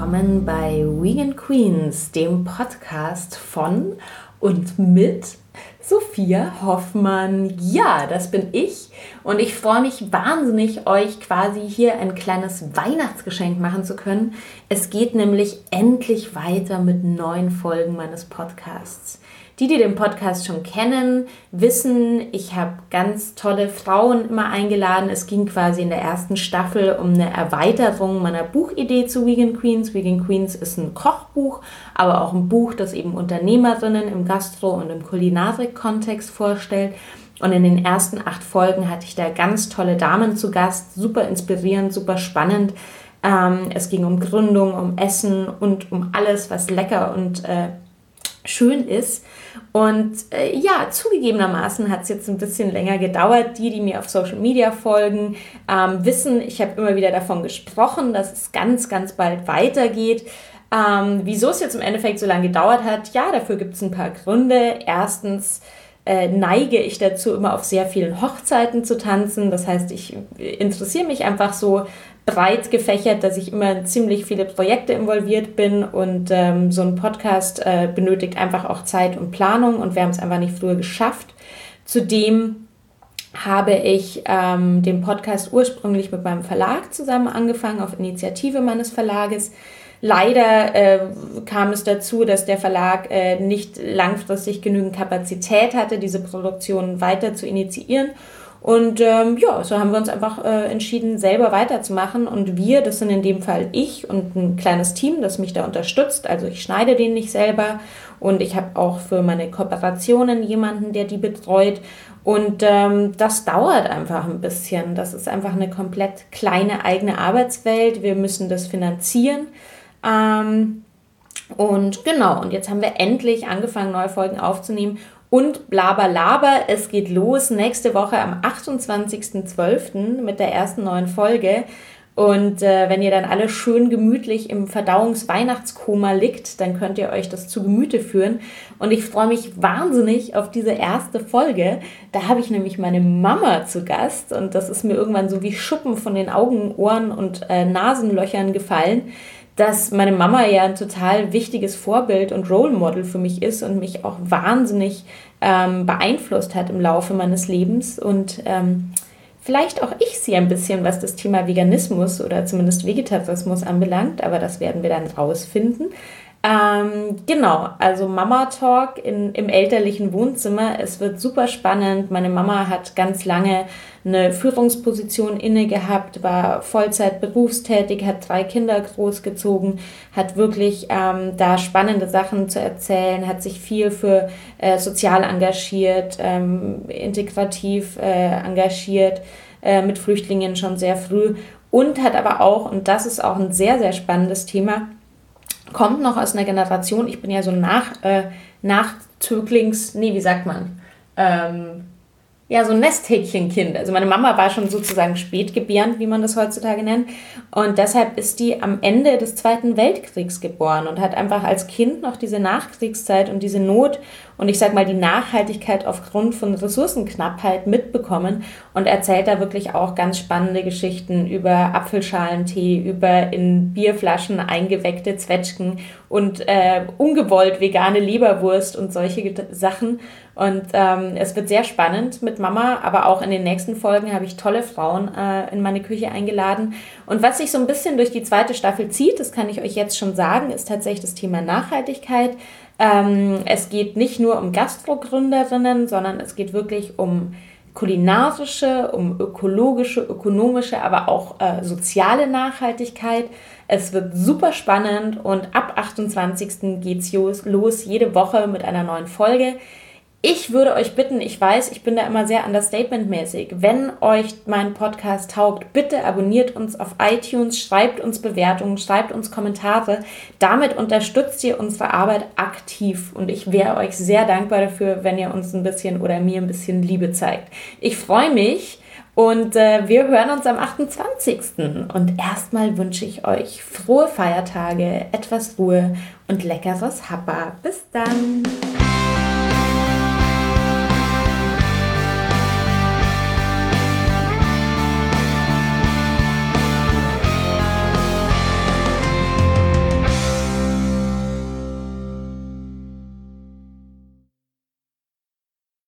willkommen bei Vegan Queens, dem Podcast von und mit Sophia Hoffmann. Ja, das bin ich und ich freue mich wahnsinnig, euch quasi hier ein kleines Weihnachtsgeschenk machen zu können. Es geht nämlich endlich weiter mit neuen Folgen meines Podcasts. Die, die den Podcast schon kennen, wissen, ich habe ganz tolle Frauen immer eingeladen. Es ging quasi in der ersten Staffel um eine Erweiterung meiner Buchidee zu Vegan Queens. Vegan Queens ist ein Kochbuch, aber auch ein Buch, das eben Unternehmerinnen im Gastro- und im Kulinarik-Kontext vorstellt. Und in den ersten acht Folgen hatte ich da ganz tolle Damen zu Gast, super inspirierend, super spannend. Ähm, es ging um Gründung, um Essen und um alles, was lecker und äh, schön ist. Und äh, ja, zugegebenermaßen hat es jetzt ein bisschen länger gedauert. Die, die mir auf Social Media folgen, ähm, wissen, ich habe immer wieder davon gesprochen, dass es ganz, ganz bald weitergeht. Ähm, wieso es jetzt im Endeffekt so lange gedauert hat, ja, dafür gibt es ein paar Gründe. Erstens äh, neige ich dazu, immer auf sehr vielen Hochzeiten zu tanzen. Das heißt, ich interessiere mich einfach so breit gefächert, dass ich immer in ziemlich viele Projekte involviert bin und ähm, so ein Podcast äh, benötigt einfach auch Zeit und Planung und wir haben es einfach nicht früher geschafft. Zudem habe ich ähm, den Podcast ursprünglich mit meinem Verlag zusammen angefangen, auf Initiative meines Verlages. Leider äh, kam es dazu, dass der Verlag äh, nicht langfristig genügend Kapazität hatte, diese Produktion weiter zu initiieren und ähm, ja, so haben wir uns einfach äh, entschieden, selber weiterzumachen. Und wir, das sind in dem Fall ich und ein kleines Team, das mich da unterstützt. Also ich schneide den nicht selber und ich habe auch für meine Kooperationen jemanden, der die betreut. Und ähm, das dauert einfach ein bisschen. Das ist einfach eine komplett kleine eigene Arbeitswelt. Wir müssen das finanzieren. Ähm, und genau, und jetzt haben wir endlich angefangen, neue Folgen aufzunehmen und blaber laber, es geht los nächste Woche am 28.12. mit der ersten neuen Folge. Und äh, wenn ihr dann alle schön gemütlich im Verdauungsweihnachtskoma liegt, dann könnt ihr euch das zu Gemüte führen. Und ich freue mich wahnsinnig auf diese erste Folge. Da habe ich nämlich meine Mama zu Gast und das ist mir irgendwann so wie Schuppen von den Augen, Ohren und äh, Nasenlöchern gefallen dass meine Mama ja ein total wichtiges Vorbild und Role Model für mich ist und mich auch wahnsinnig ähm, beeinflusst hat im Laufe meines Lebens und ähm, vielleicht auch ich sie ein bisschen, was das Thema Veganismus oder zumindest Vegetarismus anbelangt, aber das werden wir dann rausfinden. Ähm, genau, also Mama Talk in, im elterlichen Wohnzimmer. Es wird super spannend. Meine Mama hat ganz lange eine Führungsposition inne gehabt, war Vollzeit berufstätig, hat drei Kinder großgezogen, hat wirklich ähm, da spannende Sachen zu erzählen, hat sich viel für äh, sozial engagiert, ähm, integrativ äh, engagiert, äh, mit Flüchtlingen schon sehr früh und hat aber auch, und das ist auch ein sehr, sehr spannendes Thema, kommt noch aus einer Generation, ich bin ja so nach, äh, Nachzöglings, nee, wie sagt man? Ähm, ja, so ein Nesthäkchenkind. Also meine Mama war schon sozusagen spätgebärend, wie man das heutzutage nennt. Und deshalb ist die am Ende des Zweiten Weltkriegs geboren und hat einfach als Kind noch diese Nachkriegszeit und diese Not und ich sag mal die Nachhaltigkeit aufgrund von Ressourcenknappheit mitbekommen und erzählt da wirklich auch ganz spannende Geschichten über Apfelschalentee, über in Bierflaschen eingeweckte Zwetschgen und äh, ungewollt vegane Leberwurst und solche Sachen. Und ähm, es wird sehr spannend mit Mama, aber auch in den nächsten Folgen habe ich tolle Frauen äh, in meine Küche eingeladen. Und was sich so ein bisschen durch die zweite Staffel zieht, das kann ich euch jetzt schon sagen, ist tatsächlich das Thema Nachhaltigkeit. Ähm, es geht nicht nur um Gastrogründerinnen, sondern es geht wirklich um kulinarische, um ökologische, ökonomische, aber auch äh, soziale Nachhaltigkeit. Es wird super spannend und ab 28. geht's los, jede Woche mit einer neuen Folge. Ich würde euch bitten, ich weiß, ich bin da immer sehr understatement-mäßig. Wenn euch mein Podcast taugt, bitte abonniert uns auf iTunes, schreibt uns Bewertungen, schreibt uns Kommentare. Damit unterstützt ihr unsere Arbeit aktiv und ich wäre euch sehr dankbar dafür, wenn ihr uns ein bisschen oder mir ein bisschen Liebe zeigt. Ich freue mich und äh, wir hören uns am 28. Und erstmal wünsche ich euch frohe Feiertage, etwas Ruhe und leckeres Happa. Bis dann!